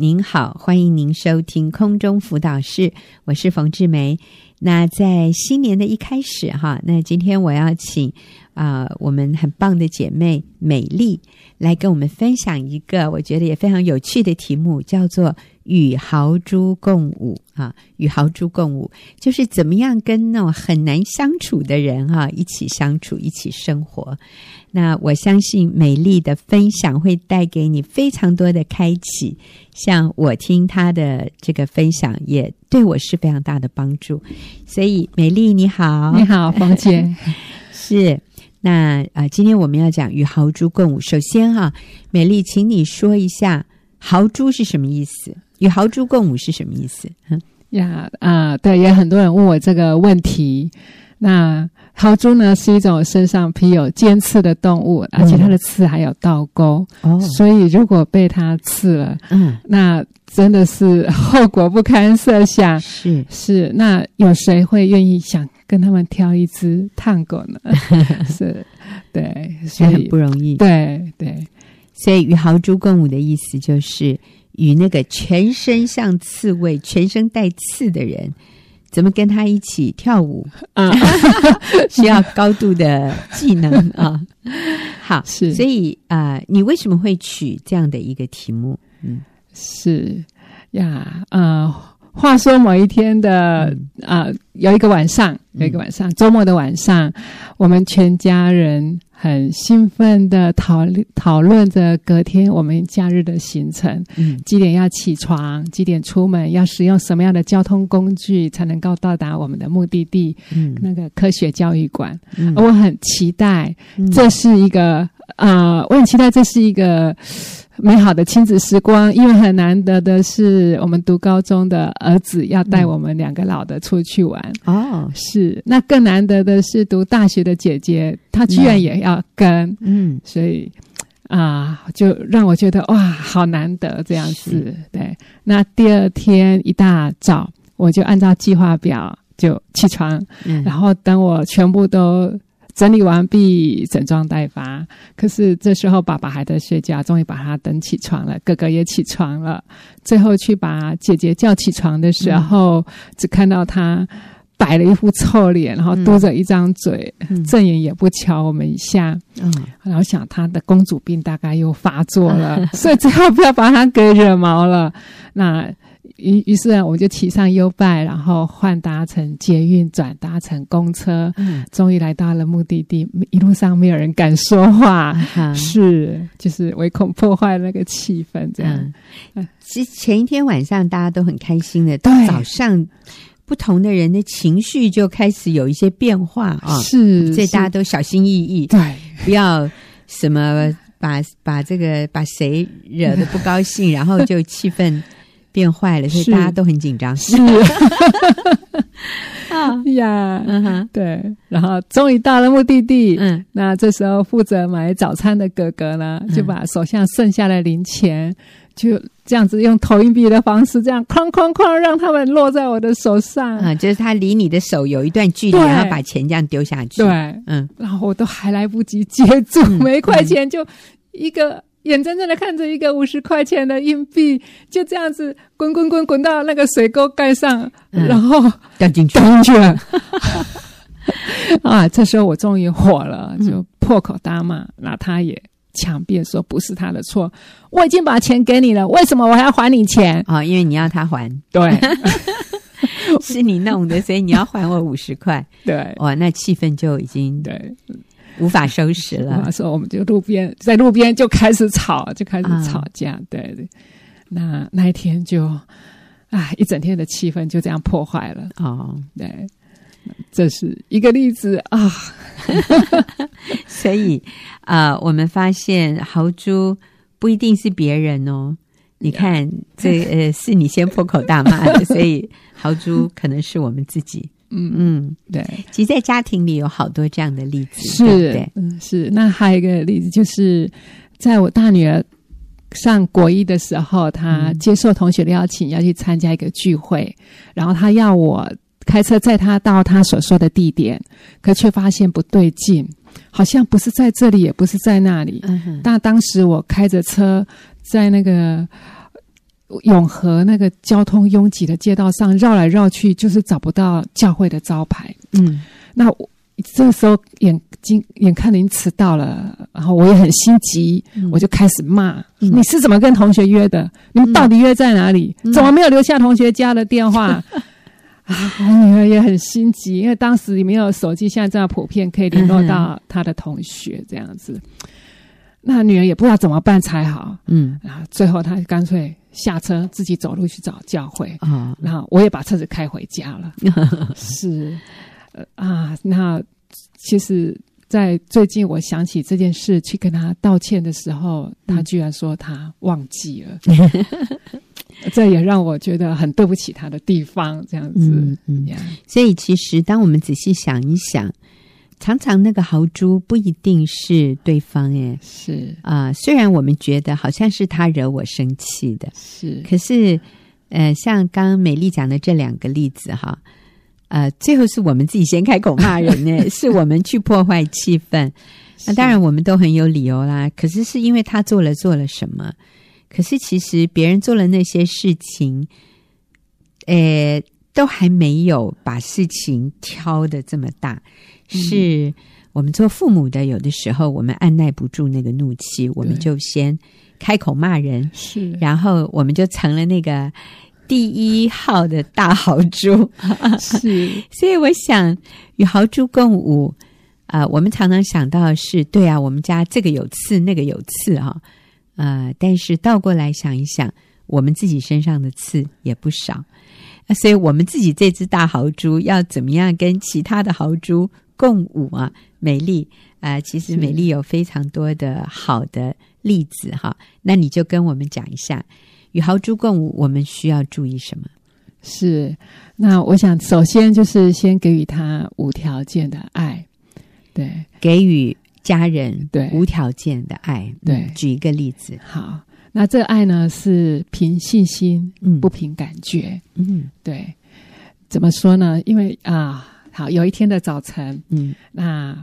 您好，欢迎您收听空中辅导室，我是冯志梅。那在新年的一开始哈，那今天我要请啊、我们很棒的姐妹美丽来跟我们分享一个我觉得也非常有趣的题目，叫做。与豪猪共舞啊，与豪猪共舞，就是怎么样跟那种很难相处的人哈、啊、一起相处，一起生活。那我相信美丽的分享会带给你非常多的开启，像我听她的这个分享，也对我是非常大的帮助。所以，美丽你好，你好，冯姐，是那啊、呃，今天我们要讲与豪猪共舞。首先哈、啊，美丽，请你说一下豪猪是什么意思？与豪猪共舞是什么意思？嗯呀啊，对，也很多人问我这个问题。那豪猪呢，是一种身上披有尖刺的动物，而且它的刺还有倒钩。哦，所以如果被它刺了，嗯，那真的是后果不堪设想。是是，那有谁会愿意想跟他们挑一只探狗呢？是，对，所以很不容易。对对，所以与豪猪共舞的意思就是。与那个全身像刺猬、全身带刺的人，怎么跟他一起跳舞啊？需要高度的技能啊！好，是，所以啊、呃，你为什么会取这样的一个题目？嗯，是呀，呃，话说某一天的啊、有一个晚上，有一个晚上，周末的晚上，我们全家人。很兴奋的讨论讨论着隔天我们假日的行程，嗯，几点要起床，几点出门，要使用什么样的交通工具才能够到达我们的目的地？嗯，那个科学教育馆，嗯，我很期待，这是一个啊、呃，我很期待这是一个。美好的亲子时光，因为很难得的是，我们读高中的儿子要带我们两个老的出去玩。哦、嗯，是。那更难得的是，读大学的姐姐，她居然也要跟。嗯，所以啊，就让我觉得哇，好难得这样子。对。那第二天一大早，我就按照计划表就起床，嗯、然后等我全部都。整理完毕，整装待发。可是这时候爸爸还在睡觉，终于把他等起床了。哥哥也起床了。最后去把姐姐叫起床的时候，嗯、只看到他摆了一副臭脸，然后嘟着一张嘴，嗯、正眼也不瞧我们一下。嗯，然后想他的公主病大概又发作了，嗯、所以最后不要把他给惹毛了。那。于于是，我就骑上 U-Bike，然后换搭乘捷运，转搭乘公车，嗯，终于来到了目的地。一路上没有人敢说话，嗯、是就是唯恐破坏那个气氛，这样。其实、嗯、前一天晚上大家都很开心的，到早上不同的人的情绪就开始有一些变化啊，是，所以大家都小心翼翼，对，不要什么把把这个把谁惹得不高兴，然后就气氛。变坏了，所以大家都很紧张。是 啊呀，嗯哼，对。然后终于到了目的地，嗯，那这时候负责买早餐的哥哥呢，就把手上剩下的零钱，就这样子用投硬币的方式，这样哐哐哐让他们落在我的手上。嗯，就是他离你的手有一段距离，然后把钱这样丢下去。对，嗯，然后我都还来不及接住，每一块钱就一个。眼睁睁的看着一个五十块钱的硬币就这样子滚滚滚滚到那个水沟盖上，嗯、然后掉进去，掉进去了。啊！这时候我终于火了，就破口大骂。嗯、那他也强辩说不是他的错，我已经把钱给你了，为什么我还要还你钱？啊、哦，因为你要他还，对，是你弄的，所以你要还我五十块。对，哇，那气氛就已经对。无法收拾了，那时候我们就路边，在路边就开始吵，就开始吵架。嗯、对对，那那一天就，啊，一整天的气氛就这样破坏了。哦，对，这是一个例子啊。所以啊、呃，我们发现豪猪不一定是别人哦。你看，这呃，是你先破口大骂的，所以豪猪可能是我们自己。嗯嗯，对，其实，在家庭里有好多这样的例子，是，对是。那还有一个例子，就是在我大女儿上国一的时候，她接受同学的邀请，要去参加一个聚会，然后她要我开车载她到她所说的地点，可却发现不对劲，好像不是在这里，也不是在那里。嗯。但当时我开着车在那个。永和那个交通拥挤的街道上绕来绕去，就是找不到教会的招牌。嗯，那我这时候眼睛眼看您迟到了，然后我也很心急，嗯、我就开始骂：“嗯、你是怎么跟同学约的？你们到底约在哪里？嗯、怎么没有留下同学家的电话？”嗯 啊，我女儿也很心急，因为当时也没有手机，现在这样普遍可以联络到她的同学这样子。嗯、那女儿也不知道怎么办才好，嗯，然后最后她干脆下车自己走路去找教会啊。哦、然后我也把车子开回家了。是，呃啊，那其实，在最近我想起这件事去跟他道歉的时候，他居然说他忘记了。这也让我觉得很对不起他的地方，这样子。嗯嗯，Yeah 所以其实当我们仔细想一想，常常那个豪猪不一定是对方，哎，是啊、呃。虽然我们觉得好像是他惹我生气的，是，可是，呃，像刚刚美丽讲的这两个例子哈，呃，最后是我们自己先开口骂人呢，是我们去破坏气氛。那当然我们都很有理由啦，可是是因为他做了做了什么。可是，其实别人做了那些事情，呃，都还没有把事情挑的这么大。嗯、是我们做父母的，有的时候我们按耐不住那个怒气，我们就先开口骂人，是，然后我们就成了那个第一号的大豪猪。是，所以我想与豪猪共舞啊、呃，我们常常想到是，对啊，我们家这个有刺，那个有刺，哈。呃，但是倒过来想一想，我们自己身上的刺也不少，所以我们自己这只大豪猪要怎么样跟其他的豪猪共舞啊？美丽啊、呃，其实美丽有非常多的好的例子哈。那你就跟我们讲一下，与豪猪共舞，我们需要注意什么？是，那我想首先就是先给予他无条件的爱，对，给予。家人对无条件的爱，对、嗯，举一个例子。好，那这个爱呢是凭信心，嗯，不凭感觉，嗯，对。怎么说呢？因为啊，好，有一天的早晨，嗯，那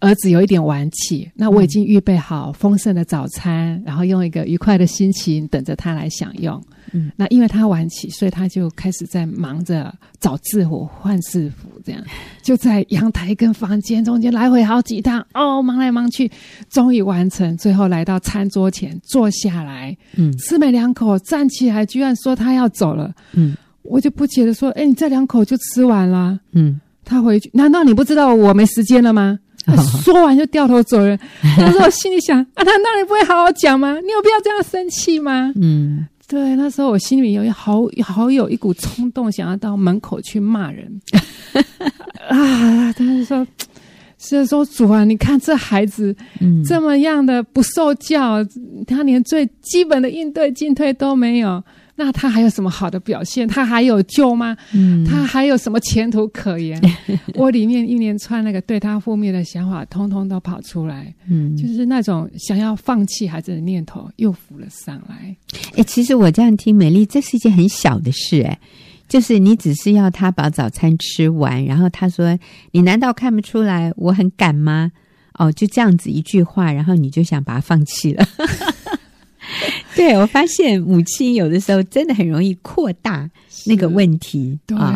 儿子有一点晚起，那我已经预备好丰盛的早餐，嗯、然后用一个愉快的心情等着他来享用。嗯，那因为他晚起，所以他就开始在忙着找制服、换制服，这样 就在阳台跟房间中间来回好几趟，哦，忙来忙去，终于完成，最后来到餐桌前坐下来，嗯，吃没两口站起来，居然说他要走了，嗯，我就不解的说，哎，你这两口就吃完了，嗯，他回去，难道你不知道我没时间了吗？他说完就掉头走人，那时候我心里想，啊，难道你不会好好讲吗？你有必要这样生气吗？嗯。对，那时候我心里有一好好有一股冲动，想要到门口去骂人 啊！但是说，是说主啊，你看这孩子这么样的不受教，嗯、他连最基本的应对进退都没有。那他还有什么好的表现？他还有救吗？嗯，他还有什么前途可言？我里面一连串那个对他负面的想法，通通都跑出来。嗯，就是那种想要放弃孩子的念头又浮了上来。哎、欸，其实我这样听美丽，这是一件很小的事、欸。哎，就是你只是要他把早餐吃完，然后他说：“你难道看不出来我很赶吗？”哦，就这样子一句话，然后你就想把他放弃了。对，我发现母亲有的时候真的很容易扩大那个问题，对、哦，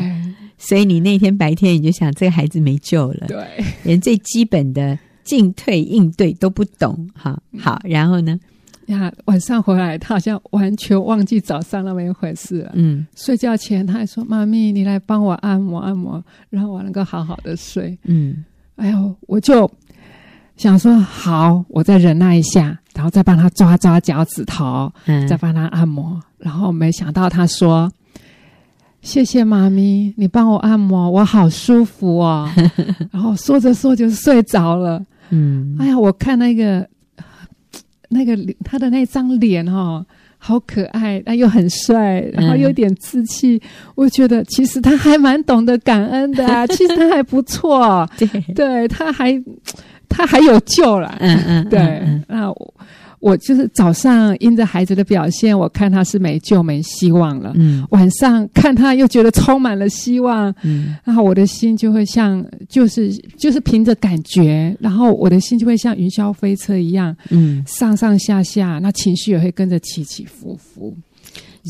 所以你那天白天你就想这个孩子没救了，对，连最基本的进退应对都不懂，哈、哦，好，然后呢，呀，晚上回来他好像完全忘记早上那么一回事了，嗯，睡觉前他还说：“妈咪，你来帮我按摩按摩，让我能够好好的睡。”嗯，哎呦，我就。想说好，我再忍耐一下，然后再帮他抓抓脚趾头，嗯，再帮他按摩。然后没想到他说：“谢谢妈咪，你帮我按摩，我好舒服哦。”然后说着说着就睡着了。嗯，哎呀，我看那个那个他的那张脸哈、哦，好可爱，但又很帅，然后有点稚气。嗯、我觉得其实他还蛮懂得感恩的啊，其实他还不错，对，对他还。他还有救了，嗯嗯，对，那我我就是早上因着孩子的表现，我看他是没救没希望了，嗯，晚上看他又觉得充满了希望，嗯，然后我的心就会像就是就是凭着感觉，然后我的心就会像云霄飞车一样，嗯，上上下下，那情绪也会跟着起起伏伏。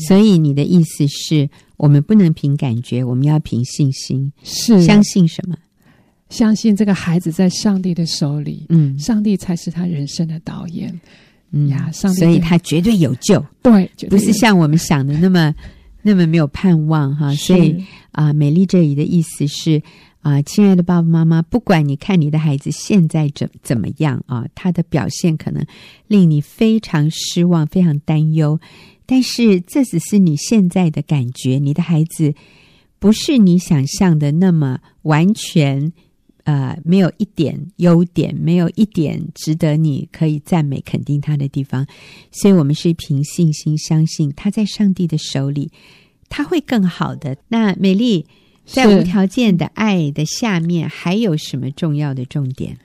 所以你的意思是我们不能凭感觉，我们要凭信心，是。相信什么？相信这个孩子在上帝的手里，嗯，上帝才是他人生的导演，嗯呀，上帝，所以他绝对有救，对，不是像我们想的那么那么没有盼望哈。所以啊、呃，美丽这里的意思是啊、呃，亲爱的爸爸妈妈，不管你看你的孩子现在怎怎么样啊，他的表现可能令你非常失望、非常担忧，但是这只是你现在的感觉，你的孩子不是你想象的那么完全。呃，没有一点优点，没有一点值得你可以赞美肯定他的地方，所以我们是凭信心相信他在上帝的手里，他会更好的。那美丽在无条件的爱的下面，还有什么重要的重点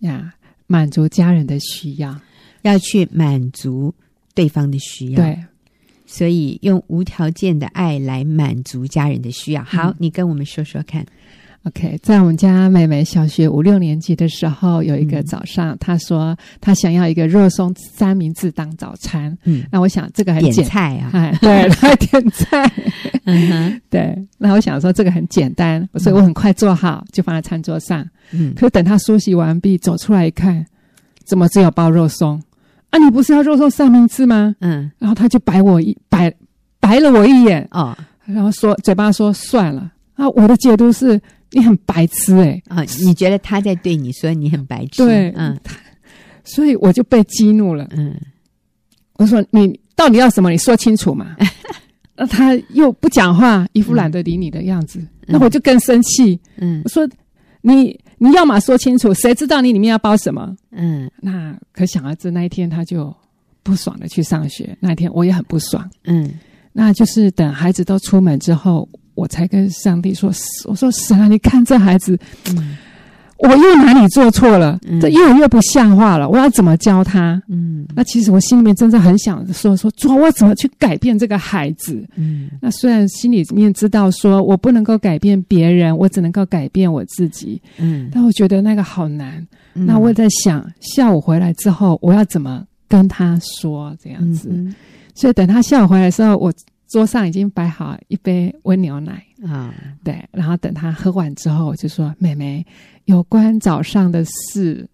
呀？满足家人的需要，要去满足对方的需要。对，所以用无条件的爱来满足家人的需要。好，嗯、你跟我们说说看。OK，在我们家妹妹小学五六年级的时候，有一个早上，嗯、她说她想要一个肉松三明治当早餐。嗯，那我想这个很简点菜啊，哎，对，来点菜。嗯哼，对。那我想说这个很简单，所以我很快做好，就放在餐桌上。嗯，可是等她梳洗完毕走出来一看，怎么只有包肉松？啊，你不是要肉松三明治吗？嗯，然后她就白我一白白了我一眼哦，然后说嘴巴说算了啊，我的解读是。你很白痴哎、欸！啊、哦，你觉得他在对你说你很白痴？对，嗯，所以我就被激怒了。嗯，我说你到底要什么？你说清楚嘛。那他又不讲话，一副懒得理你的样子。嗯、那我就更生气。嗯，我说你你要嘛说清楚，谁知道你里面要包什么？嗯，那可想而知，那一天他就不爽的去上学。那一天我也很不爽。嗯，那就是等孩子都出门之后。我才跟上帝说：“我说神啊，你看这孩子，嗯、我又哪里做错了？嗯、这越来越不像话了。我要怎么教他？嗯，那其实我心里面真的很想说说，主，我怎么去改变这个孩子？嗯，那虽然心里面知道说我不能够改变别人，我只能够改变我自己。嗯，但我觉得那个好难。嗯、那我也在想，下午回来之后，我要怎么跟他说这样子？嗯、所以等他下午回来的时候，我。桌上已经摆好一杯温牛奶啊，嗯、对，然后等他喝完之后，我就说：“妹妹，有关早上的事。”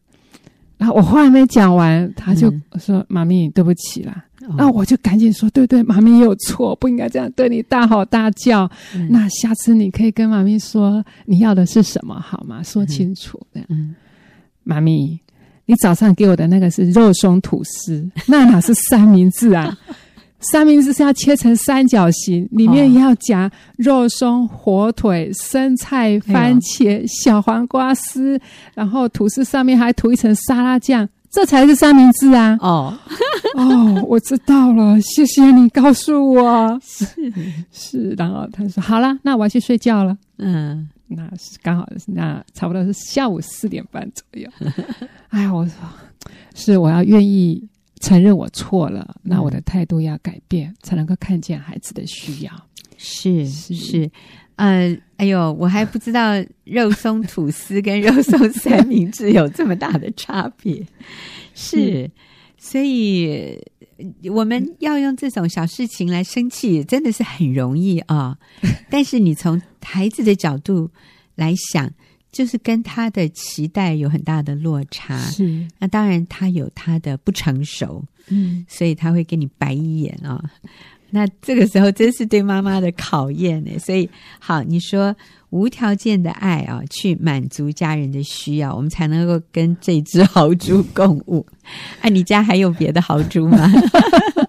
然后我话还没讲完，他就说：“妈咪，对不起啦。嗯”那我就赶紧说：“对对，妈咪有错，不应该这样对你大吼大叫。嗯、那下次你可以跟妈咪说你要的是什么，好吗？说清楚。嗯”嗯，妈咪，你早上给我的那个是肉松吐司，那哪是三明治啊？三明治是要切成三角形，里面要夹肉松、火腿、生菜、番茄、哎、小黄瓜丝，然后吐司上面还涂一层沙拉酱，这才是三明治啊！哦 哦，我知道了，谢谢你告诉我。是是，然后他说：“好了，那我要去睡觉了。”嗯，那是刚好那差不多是下午四点半左右。哎呀，我说是我要愿意。承认我错了，那我的态度要改变，嗯、才能够看见孩子的需要。是是是，呃，哎呦，我还不知道肉松吐司跟肉松三明治有这么大的差别。是，嗯、所以我们要用这种小事情来生气，真的是很容易啊、哦。但是你从孩子的角度来想。就是跟他的期待有很大的落差，是那当然他有他的不成熟，嗯，所以他会给你白一眼啊、哦。那这个时候真是对妈妈的考验呢。所以好，你说无条件的爱啊、哦，去满足家人的需要，我们才能够跟这只豪猪共舞。啊，你家还有别的豪猪吗？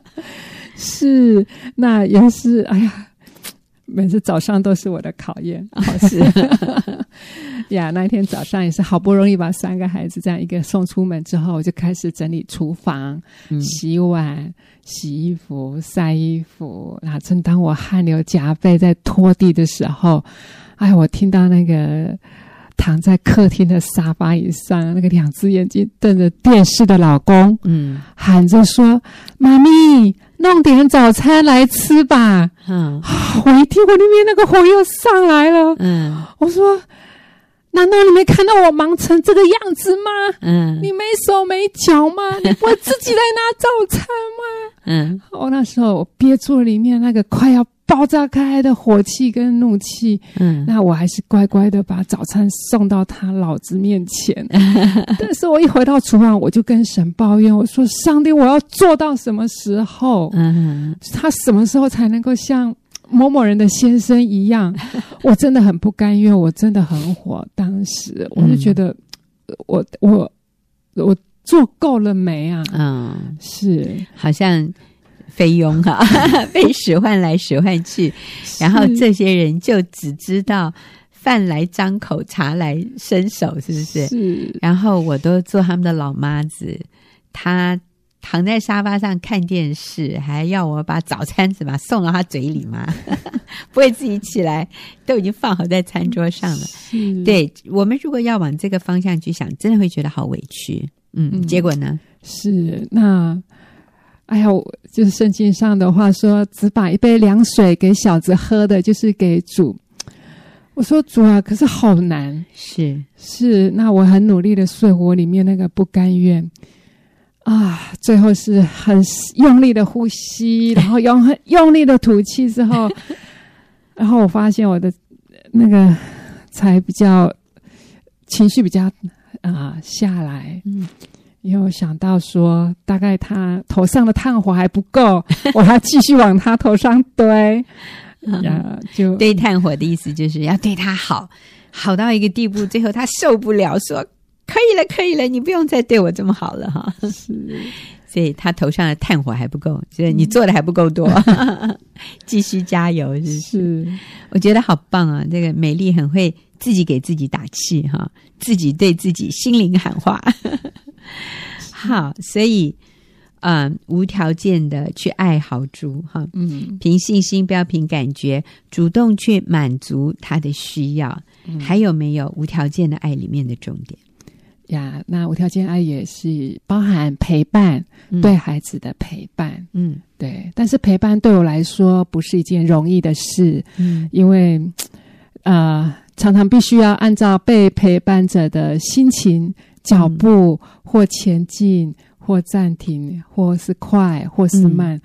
是，那也是。哎呀。每次早上都是我的考验，哦、是呀。那一天早上也是好不容易把三个孩子这样一个送出门之后，我就开始整理厨房、嗯、洗碗、洗衣服、晒衣服。然后正当我汗流浃背在拖地的时候，哎，我听到那个躺在客厅的沙发椅上，那个两只眼睛瞪着电视的老公，嗯，喊着说：“妈咪。”弄点早餐来吃吧。嗯，我一听，我里面那个火又上来了。嗯，我说难道你没看到我忙成这个样子吗？嗯，你没手没脚吗？你不会自己来拿早餐吗？嗯，我那时候我憋住了里面那个快要爆炸开的火气跟怒气，嗯，那我还是乖乖的把早餐送到他老子面前。但是我一回到厨房，我就跟神抱怨，我说：“上帝，我要做到什么时候？嗯，他什么时候才能够像？”某某人的先生一样，我真的很不甘愿，我真的很火。当时我就觉得，嗯、我我我做够了没啊？嗯，是，好像菲佣哈，被使唤来使唤去，然后这些人就只知道饭来张口，茶来伸手，是不是？是。然后我都做他们的老妈子，他。躺在沙发上看电视，还要我把早餐怎么送到他嘴里吗？不会自己起来，都已经放好在餐桌上了。对，我们如果要往这个方向去想，真的会觉得好委屈。嗯，嗯，结果呢？是那，哎呀，就是圣经上的话说，只把一杯凉水给小子喝的，就是给主。我说主啊，可是好难。是是，那我很努力的睡我里面那个不甘愿。啊，最后是很用力的呼吸，然后用很用力的吐气之后，然后我发现我的那个才比较情绪比较啊、呃、下来。嗯，因为我想到说，大概他头上的炭火还不够，我还继续往他头上堆。啊，就堆炭火的意思就是要对他好，好到一个地步，最后他受不了说。可以了，可以了，你不用再对我这么好了哈。是，所以他头上的炭火还不够，所以你做的还不够多，继续加油是，是。我觉得好棒啊！这个美丽很会自己给自己打气哈，自己对自己心灵喊话。好，所以嗯，无条件的去爱好猪哈，嗯，凭信心不要凭感觉，主动去满足他的需要。嗯、还有没有无条件的爱里面的重点？呀，那无条件爱也是包含陪伴，嗯、对孩子的陪伴，嗯，对。但是陪伴对我来说不是一件容易的事，嗯，因为呃，常常必须要按照被陪伴者的心情、脚步或前进，或暂停，或是快，或是慢，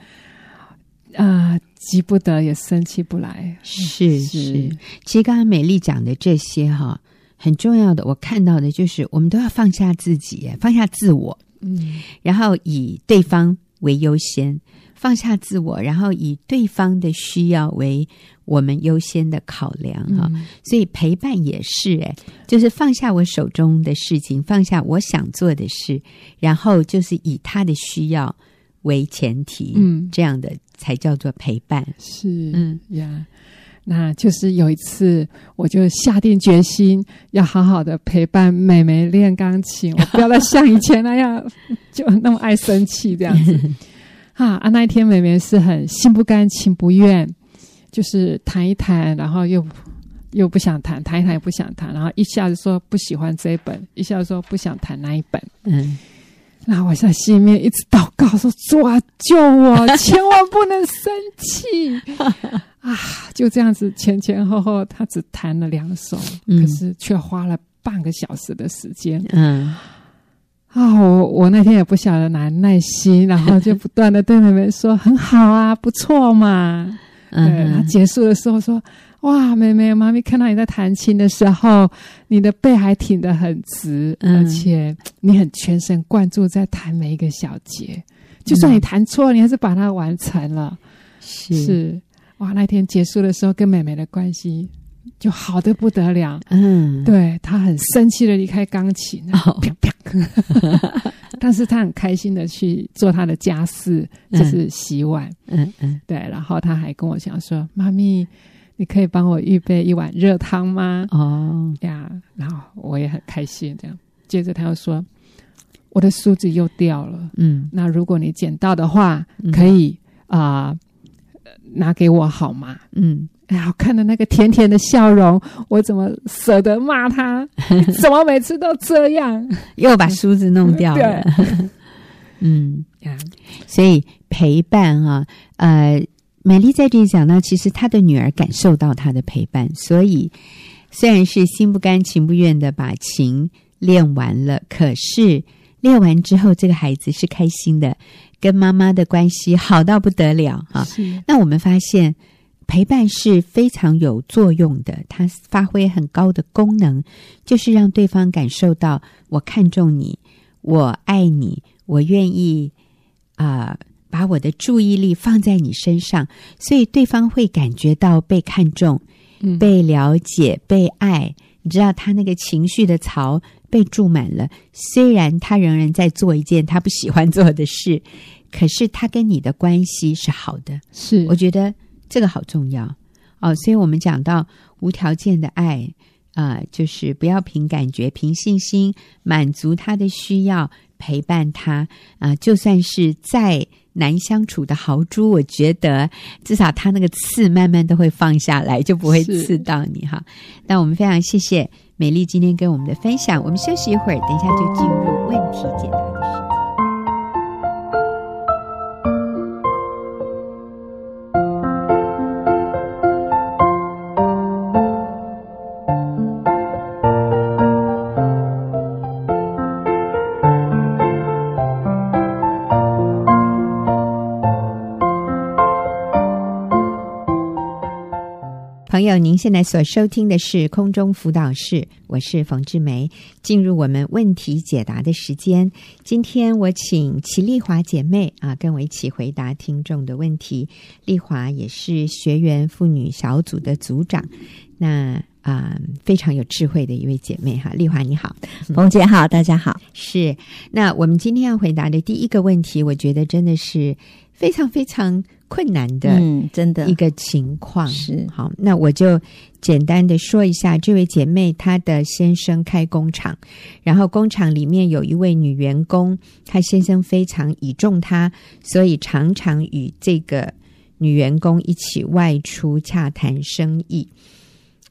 啊、急不得也生气不来，是是，是。其实刚刚美丽讲的这些哈。很重要的，我看到的就是，我们都要放下自己，放下自我，嗯，然后以对方为优先，放下自我，然后以对方的需要为我们优先的考量哈。嗯，所以陪伴也是，哎，就是放下我手中的事情，放下我想做的事，然后就是以他的需要为前提，嗯，这样的才叫做陪伴。是，嗯呀。那就是有一次，我就下定决心要好好的陪伴妹妹练钢琴，我不要再像以前那样就那么爱生气这样子。啊啊！那一天妹妹是很心不甘情不愿，就是谈一谈，然后又又不想谈，谈一谈也不想谈，然后一下子说不喜欢这一本，一下子说不想谈那一本。嗯，那我在心里面一直祷告说：“主啊，救我，千万不能生气。”啊，就这样子前前后后，他只弹了两首，嗯、可是却花了半个小时的时间。嗯，啊，我我那天也不晓得哪耐心，然后就不断的对妹妹说：“ 很好啊，不错嘛。嗯”对，然后结束的时候说：“哇，妹妹，妈咪看到你在弹琴的时候，你的背还挺得很直，嗯、而且你很全神贯注在弹每一个小节，就算你弹错了，你还是把它完成了。是”是。哇，那天结束的时候，跟妹妹的关系就好的不得了。嗯，对，他很生气的离开钢琴，哦、啪啪 但是他很开心的去做他的家事，就是洗碗。嗯嗯，嗯对，然后他还跟我讲说：“妈咪，你可以帮我预备一碗热汤吗？”哦呀，然后我也很开心。这样，接着他又说：“我的梳子又掉了。嗯，那如果你捡到的话，可以啊。呃”拿给我好吗？嗯，哎呀，我看到那个甜甜的笑容，我怎么舍得骂他？怎么每次都这样？又把梳子弄掉了。嗯，呀，所以陪伴啊，呃，美丽在这里讲呢，其实她的女儿感受到她的陪伴，所以，虽然是心不甘情不愿的把琴练完了，可是练完之后，这个孩子是开心的，跟妈妈的关系好到不得了哈。是那我们发现陪伴是非常有作用的，它发挥很高的功能，就是让对方感受到我看重你，我爱你，我愿意啊。呃把我的注意力放在你身上，所以对方会感觉到被看重、嗯、被了解、被爱。你知道他那个情绪的槽被注满了，虽然他仍然在做一件 他不喜欢做的事，可是他跟你的关系是好的。是，我觉得这个好重要哦。所以我们讲到无条件的爱啊、呃，就是不要凭感觉、凭信心满足他的需要，陪伴他啊、呃，就算是再。难相处的豪猪，我觉得至少他那个刺慢慢都会放下来，就不会刺到你哈。那我们非常谢谢美丽今天跟我们的分享，我们休息一会儿，等一下就进入问题解答的时间。友，您现在所收听的是空中辅导室，我是冯志梅。进入我们问题解答的时间，今天我请齐丽华姐妹啊，跟我一起回答听众的问题。丽华也是学员妇女小组的组长，那啊非常有智慧的一位姐妹哈。丽华你好，冯姐好，大家好。是，那我们今天要回答的第一个问题，我觉得真的是非常非常。困难的，嗯，真的。一个情况。是。好，那我就简单的说一下，这位姐妹她的先生开工厂，然后工厂里面有一位女员工，她先生非常倚重她，所以常常与这个女员工一起外出洽谈生意，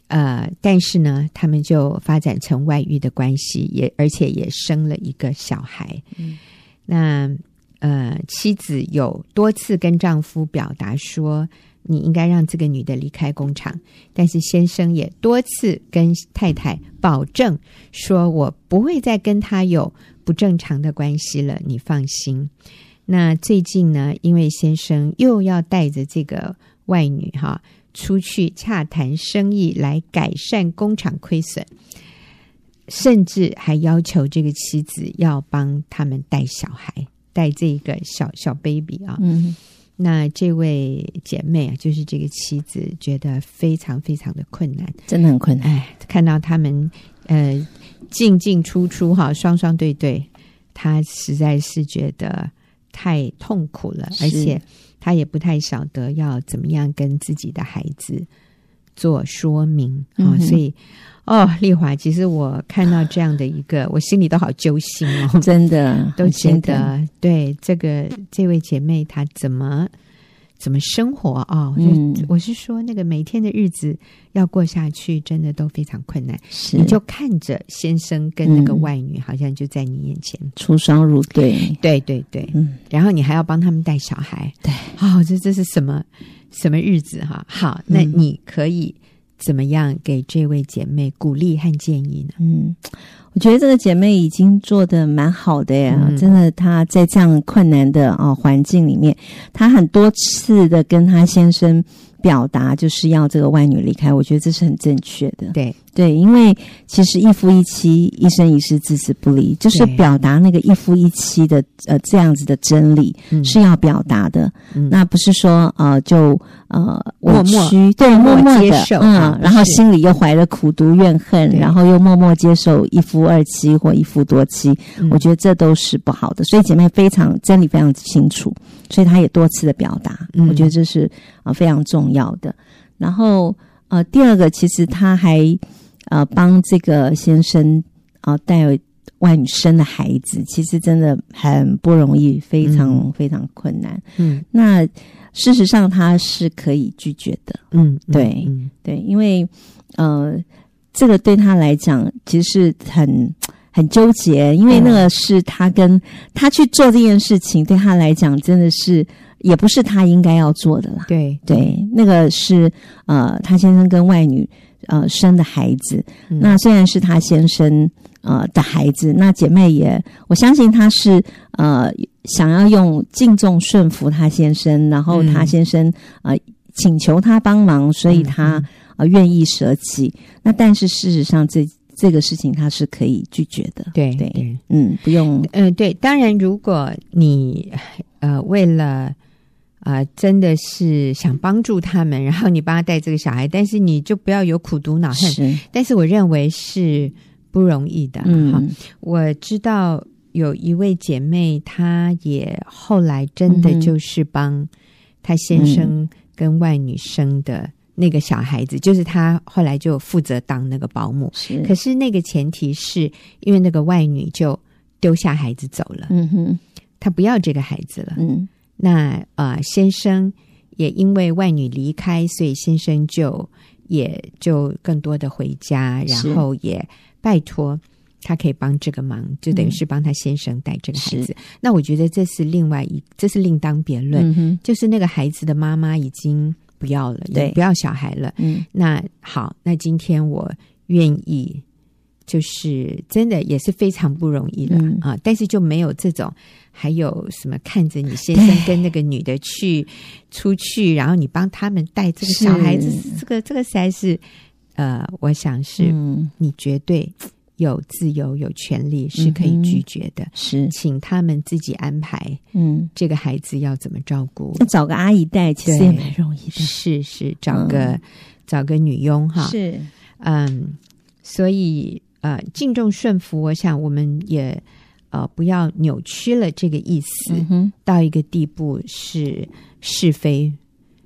呃，但是呢，他们就发展成外遇的关系，也而且也生了一个小孩，嗯，那。呃，妻子有多次跟丈夫表达说，你应该让这个女的离开工厂，但是先生也多次跟太太保证说，我不会再跟她有不正常的关系了，你放心。那最近呢，因为先生又要带着这个外女哈出去洽谈生意，来改善工厂亏损，甚至还要求这个妻子要帮他们带小孩。带这个小小 baby 啊，嗯，那这位姐妹啊，就是这个妻子，觉得非常非常的困难，真的很困难。哎，看到他们呃进进出出哈，双双对对，她实在是觉得太痛苦了，而且她也不太晓得要怎么样跟自己的孩子做说明啊，嗯，所以。哦，丽华，其实我看到这样的一个，我心里都好揪心哦，真的都觉得对这个这位姐妹她怎么怎么生活啊？哦，嗯，我是说那个每天的日子要过下去，真的都非常困难。是，你就看着先生跟那个外女，好像就在你眼前。出双入对，对对对，嗯，然后你还要帮他们带小孩，对，哦，这这是什么什么日子哈？好，那你可以。怎么样给这位姐妹鼓励和建议呢？嗯，我觉得这个姐妹已经做得蛮好的呀，嗯、真的，她在这样困难的啊环境里面，她很多次的跟她先生表达就是要这个外女离开，我觉得这是很正确的。对。对，因为其实一夫一妻，一生一世，至死不离，就是表达那个一夫一妻的呃这样子的真理是要表达的。嗯、那不是说呃就呃默默，对，默默接受，嗯，然后心里又怀了苦毒怨恨，然后又默默接受一夫二妻或一夫多妻，我觉得这都是不好的。所以姐妹非常真理非常清楚，所以她也多次的表达，我觉得这是啊、呃、非常重要的。然后呃第二个，其实她还。呃，帮这个先生啊带外女生的孩子，其实真的很不容易，非常、嗯、非常困难。嗯，那事实上他是可以拒绝的。嗯，对，嗯、对，因为呃，这个对他来讲其实是很很纠结，因为那个是他跟他去做这件事情，对他来讲真的是也不是他应该要做的啦。对，对，那个是呃，他先生跟外女。呃生的孩子。嗯、那虽然是她先生呃的孩子，那姐妹也我相信她是呃想要用敬重顺服她先生，然后她先生、嗯、呃请求她帮忙，所以她、嗯、呃愿意舍弃。那但是事实上这。这个事情他是可以拒绝的，对对，对嗯，不用，嗯、呃，对。当然，如果你呃为了啊、呃、真的是想帮助他们，然后你帮他带这个小孩，但是你就不要有苦读恼恨。是，但是我认为是不容易的。嗯，好，我知道有一位姐妹，她也后来真的就是帮她先生跟外女生的。嗯那个小孩子就是她，后来就负责当那个保姆。是，可是那个前提是因为那个外女就丢下孩子走了。嗯哼，他不要这个孩子了。嗯，那呃，先生也因为外女离开，所以先生就也就更多的回家，然后也拜托他可以帮这个忙，就等于是帮他先生带这个孩子。那我觉得这是另外一，这是另当别论。嗯，就是那个孩子的妈妈已经。不要了，对，不要小孩了。嗯，那好，那今天我愿意，就是真的也是非常不容易的、嗯、啊。但是就没有这种，还有什么看着你先生跟那个女的去出去，然后你帮他们带这个小孩子，这个这个实在是，呃，我想是，嗯你绝对。有自由、有权利是可以拒绝的，嗯、是请他们自己安排。嗯，这个孩子要怎么照顾？那找个阿姨带其实也蛮容易的。是是，找个、嗯、找个女佣哈。是，嗯，所以呃，敬重顺服，我想我们也呃不要扭曲了这个意思，嗯、到一个地步是是非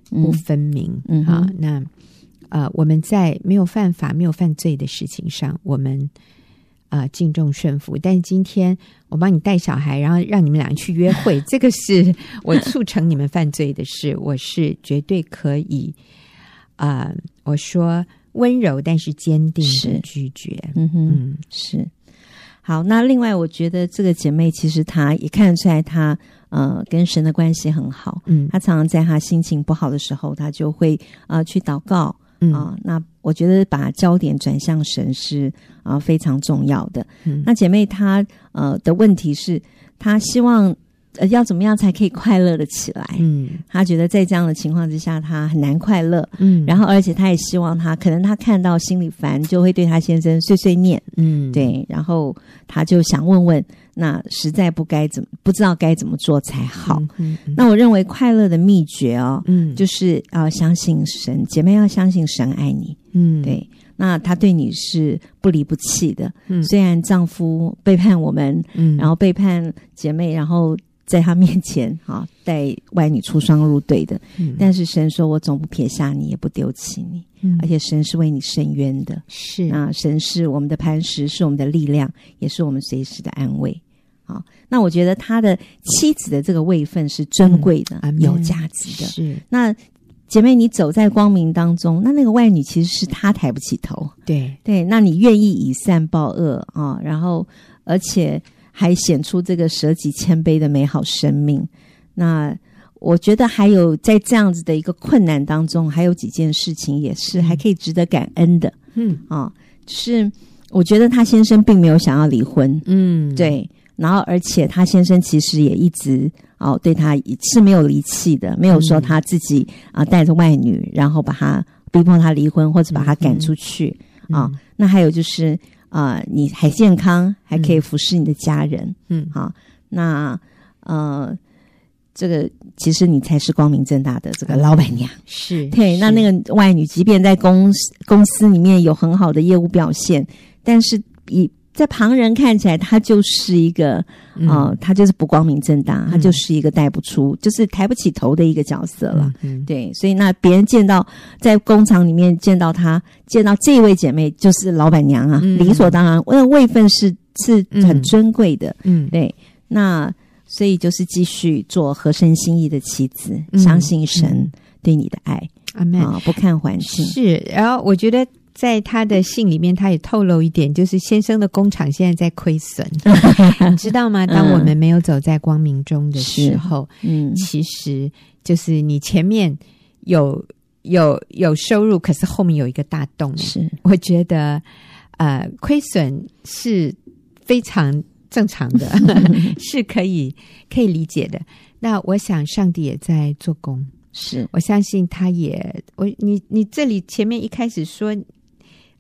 不分明。嗯，好，那呃，我们在没有犯法、没有犯罪的事情上，我们。啊、呃，敬重顺服。但是今天我帮你带小孩，然后让你们俩去约会，这个是我促成你们犯罪的事，我是绝对可以啊、呃。我说温柔，但是坚定的拒绝。嗯哼，嗯是。好，那另外我觉得这个姐妹其实她也看得出来，她呃跟神的关系很好。嗯，她常常在她心情不好的时候，她就会啊、呃、去祷告。嗯啊，那我觉得把焦点转向神是啊非常重要的。嗯，那姐妹她呃的问题是，她希望呃要怎么样才可以快乐的起来？嗯，她觉得在这样的情况之下，她很难快乐。嗯，然后而且她也希望她可能她看到心里烦，就会对她先生碎碎念。嗯，对，然后她就想问问。那实在不该怎么不知道该怎么做才好。嗯嗯、那我认为快乐的秘诀哦，嗯，就是要相信神，姐妹要相信神爱你。嗯，对，那他对你是不离不弃的。嗯，虽然丈夫背叛我们，嗯，然后背叛姐妹，然后在他面前啊 带外女出双入对的，嗯，但是神说我总不撇下你，也不丢弃你。嗯，而且神是为你伸冤的。是啊，神是我们的磐石，是我们的力量，也是我们随时的安慰。好，那我觉得他的妻子的这个位分是尊贵的、嗯、有价值的。是，那姐妹，你走在光明当中，那那个外女其实是她抬不起头。对对，那你愿意以善报恶啊？然后，而且还显出这个舍己谦卑的美好生命。那我觉得还有在这样子的一个困难当中，还有几件事情也是还可以值得感恩的。嗯啊，就是我觉得他先生并没有想要离婚。嗯，对。然后，而且他先生其实也一直哦对他是没有离弃的，没有说他自己啊、呃、带着外女，然后把他逼迫他离婚或者把他赶出去啊、嗯嗯哦。那还有就是啊、呃，你还健康，还可以服侍你的家人，嗯，好、哦，那呃，这个其实你才是光明正大的这个老板娘，是 对。那那个外女，即便在公司公司里面有很好的业务表现，但是以在旁人看起来，他就是一个啊、嗯呃，他就是不光明正大，他就是一个带不出，嗯、就是抬不起头的一个角色了。嗯嗯、对，所以那别人见到在工厂里面见到他，见到这位姐妹就是老板娘啊，嗯、理所当然，那位分是是很尊贵的。嗯，对。那所以就是继续做合神心意的妻子，嗯、相信神对你的爱。阿门啊，不看环境是。然后我觉得。在他的信里面，他也透露一点，就是先生的工厂现在在亏损，你知道吗？当我们没有走在光明中的时候，嗯，其实就是你前面有有有收入，可是后面有一个大洞。是，我觉得呃，亏损是非常正常的，是可以可以理解的。那我想上帝也在做工，是我相信他也我你你这里前面一开始说啊、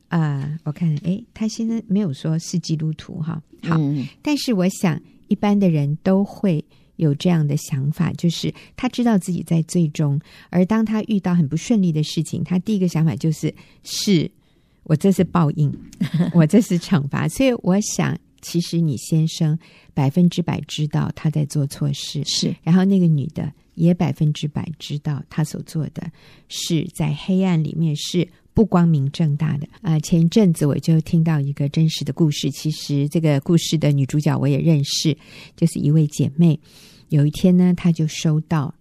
呃，我看诶，他现在没有说是基督徒哈，好，嗯、但是我想一般的人都会。有这样的想法，就是他知道自己在最终，而当他遇到很不顺利的事情，他第一个想法就是：是我这是报应，我这是惩罚。所以我想，其实你先生百分之百知道他在做错事，是。然后那个女的也百分之百知道他所做的是在黑暗里面是不光明正大的。啊、呃，前一阵子我就听到一个真实的故事，其实这个故事的女主角我也认识，就是一位姐妹。有一天呢，她就收到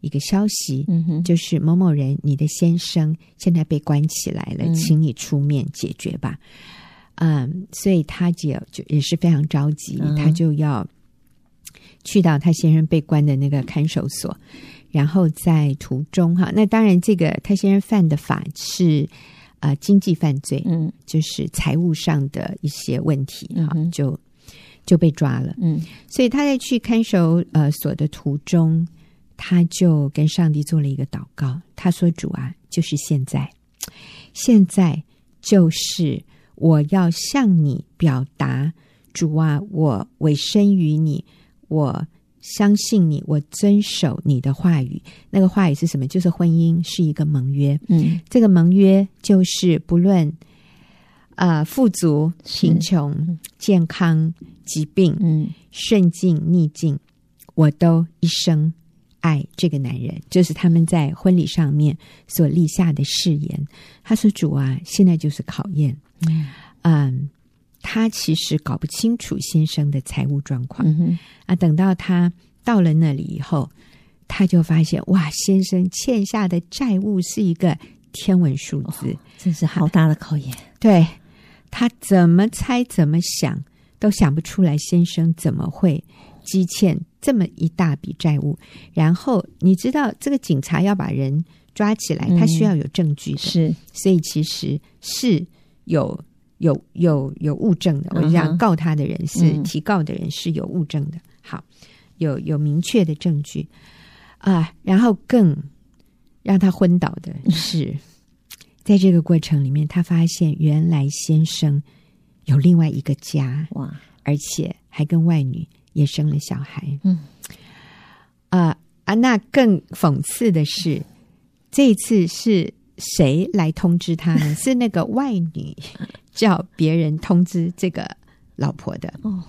一个消息，就是某某人，你的先生现在被关起来了，嗯、请你出面解决吧。嗯，所以她姐就也是非常着急，嗯、他就要去到她先生被关的那个看守所，然后在途中哈，那当然这个他先生犯的法是呃经济犯罪，嗯，就是财务上的一些问题哈、嗯，就。就被抓了，嗯，所以他在去看守呃所的途中，他就跟上帝做了一个祷告。他说：“主啊，就是现在，现在就是我要向你表达，主啊，我委身于你，我相信你，我遵守你的话语。那个话语是什么？就是婚姻是一个盟约，嗯，这个盟约就是不论。”呃，富足、贫穷、健康、疾病，嗯，顺境、逆境，我都一生爱这个男人。就是他们在婚礼上面所立下的誓言。他说：“主啊，现在就是考验。嗯，嗯，他其实搞不清楚先生的财务状况。嗯，啊，等到他到了那里以后，他就发现哇，先生欠下的债务是一个天文数字，这、哦、是好大的考验。对。”他怎么猜怎么想都想不出来，先生怎么会积欠这么一大笔债务？然后你知道，这个警察要把人抓起来，他需要有证据的，是，所以其实是有有有有物证的。我讲告他的人是提告的人是有物证的，好，有有明确的证据啊。然后更让他昏倒的是。在这个过程里面，他发现原来先生有另外一个家哇，而且还跟外女也生了小孩。嗯，啊、呃、啊，那更讽刺的是，这一次是谁来通知他呢？是那个外女叫别人通知这个老婆的。哦，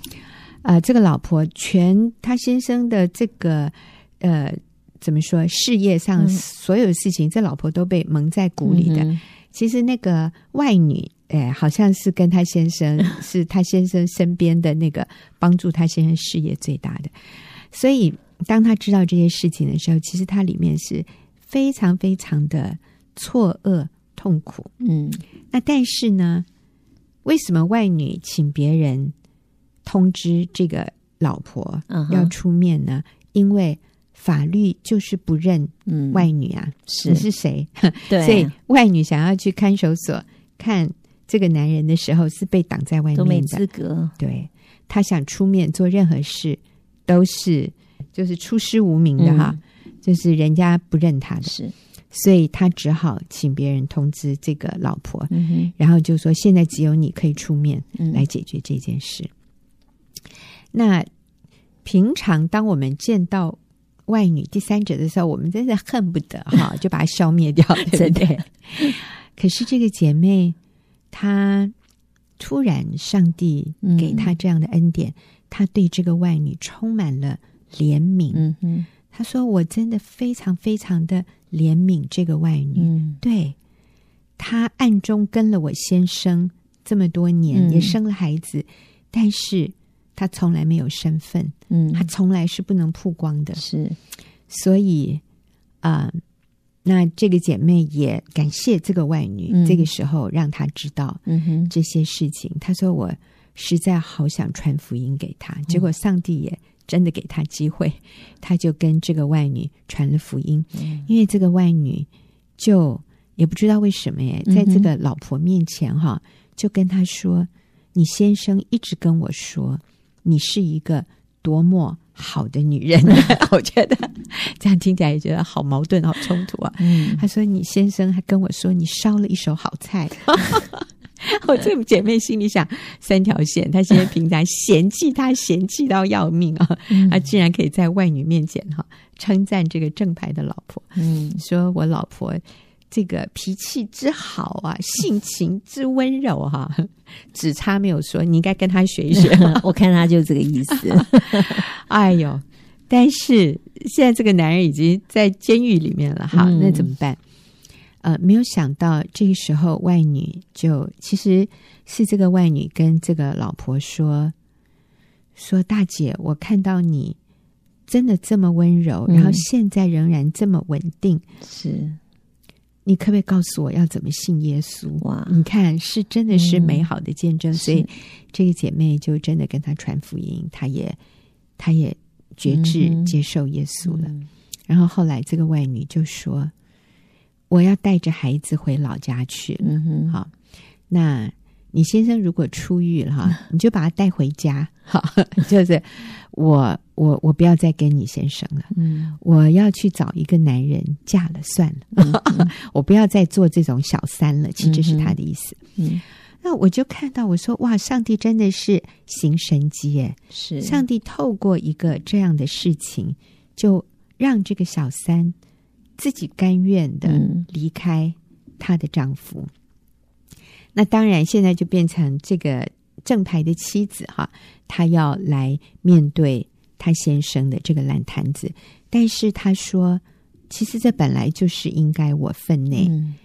啊、呃，这个老婆全他先生的这个呃。怎么说？事业上所有事情，嗯、这老婆都被蒙在鼓里的。嗯、其实那个外女，哎，好像是跟他先生，是他先生身边的那个帮助他先生事业最大的。所以，当他知道这些事情的时候，其实他里面是非常非常的错愕、痛苦。嗯，那但是呢，为什么外女请别人通知这个老婆要出面呢？嗯、因为法律就是不认外女啊，是、嗯、是谁？对，所以外女想要去看守所看这个男人的时候，是被挡在外面的，都没资格。对，他想出面做任何事，都是就是出师无名的哈，嗯、就是人家不认他的，是，所以他只好请别人通知这个老婆，然后就说现在只有你可以出面来解决这件事。嗯、那平常当我们见到。外女第三者的时候，我们真的恨不得哈 就把她消灭掉，对不对？可是这个姐妹，她突然上帝给她这样的恩典，嗯、她对这个外女充满了怜悯。嗯哼，她说：“我真的非常非常的怜悯这个外女。嗯、对，她暗中跟了我先生这么多年，嗯、也生了孩子，但是。”她从来没有身份，嗯，她从来是不能曝光的，是，所以啊、呃，那这个姐妹也感谢这个外女，嗯、这个时候让她知道这些事情。她、嗯、哼说：“我实在好想传福音给她。嗯”结果上帝也真的给他机会，他就跟这个外女传了福音。嗯、因为这个外女就也不知道为什么耶，在这个老婆面前哈，就跟他说：“你先生一直跟我说，你是一个多么好的女人。”我觉得 这样听起来也觉得好矛盾、好冲突啊。他说：“你先生还跟我说，你烧了一手好菜。” 我这个姐妹心里想三条线，她现在平常嫌弃她嫌弃到要命啊，她竟然可以在外女面前哈称赞这个正牌的老婆，嗯，说我老婆这个脾气之好啊，性情之温柔哈，只差没有说你应该跟她学一学，我看她就这个意思。哎呦，但是现在这个男人已经在监狱里面了哈，那怎么办？呃，没有想到这个时候，外女就其实是这个外女跟这个老婆说：“说大姐，我看到你真的这么温柔，嗯、然后现在仍然这么稳定，是你可不可以告诉我要怎么信耶稣？哇，你看是真的是美好的见证，嗯、所以这个姐妹就真的跟她传福音，她也她也决志接受耶稣了。嗯、然后后来这个外女就说。”我要带着孩子回老家去。嗯哼，好，那你先生如果出狱了哈，你就把他带回家。好，就是我我我不要再跟你先生了。嗯，我要去找一个男人嫁了算了。我不要再做这种小三了。其实是他的意思。嗯，那我就看到我说哇，上帝真的是行神迹耶！是上帝透过一个这样的事情，就让这个小三。自己甘愿的离开她的丈夫，嗯、那当然现在就变成这个正牌的妻子哈，她要来面对她先生的这个烂摊子，但是她说，其实这本来就是应该我分内。嗯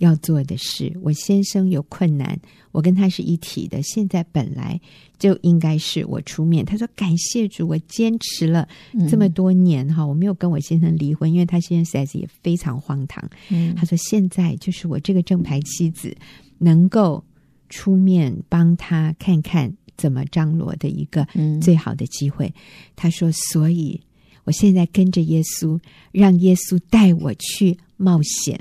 要做的事，我先生有困难，我跟他是一体的。现在本来就应该是我出面。他说：“感谢主，我坚持了这么多年哈，嗯、我没有跟我先生离婚，因为他现在实在是也非常荒唐。嗯”他说：“现在就是我这个正牌妻子能够出面帮他看看怎么张罗的一个最好的机会。嗯”他说：“所以我现在跟着耶稣，让耶稣带我去。”冒险！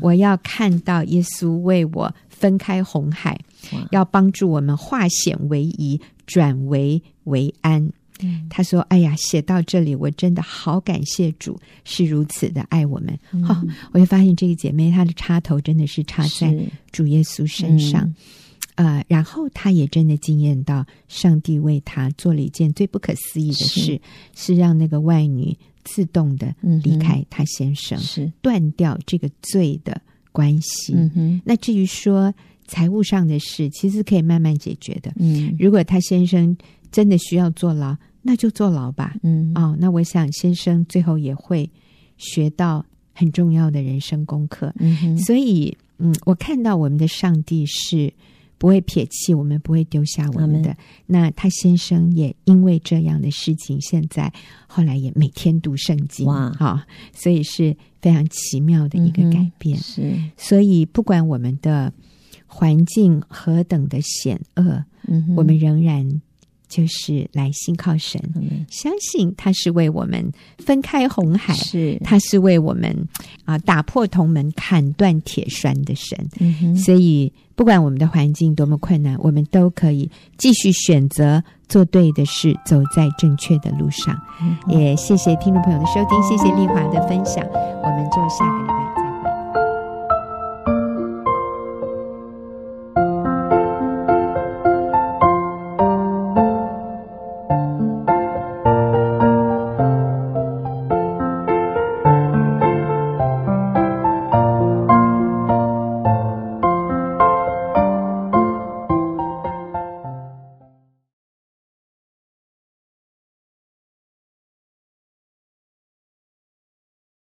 我要看到耶稣为我分开红海，要帮助我们化险为夷，转危为安。嗯、他说：“哎呀，写到这里，我真的好感谢主，是如此的爱我们。我就发现这个姐妹她的插头真的是插在主耶稣身上，嗯、呃，然后他也真的惊艳到上帝为他做了一件最不可思议的事，是，是让那个外女。”自动的离开他先生，是断掉这个罪的关系。嗯、那至于说财务上的事，其实可以慢慢解决的。嗯，如果他先生真的需要坐牢，那就坐牢吧。嗯，哦，那我想先生最后也会学到很重要的人生功课。所以，嗯，我看到我们的上帝是。不会撇弃我们，不会丢下我们的。那他先生也因为这样的事情，现在后来也每天读圣经，哇，好，所以是非常奇妙的一个改变。嗯、是，所以不管我们的环境何等的险恶，嗯、我们仍然。就是来信靠神，嗯、相信他是为我们分开红海，是他是为我们啊打破铜门、砍断铁栓的神。所以，不管我们的环境多么困难，我们都可以继续选择做对的事，走在正确的路上。嗯、也谢谢听众朋友的收听，谢谢丽华的分享，我们就下个礼拜。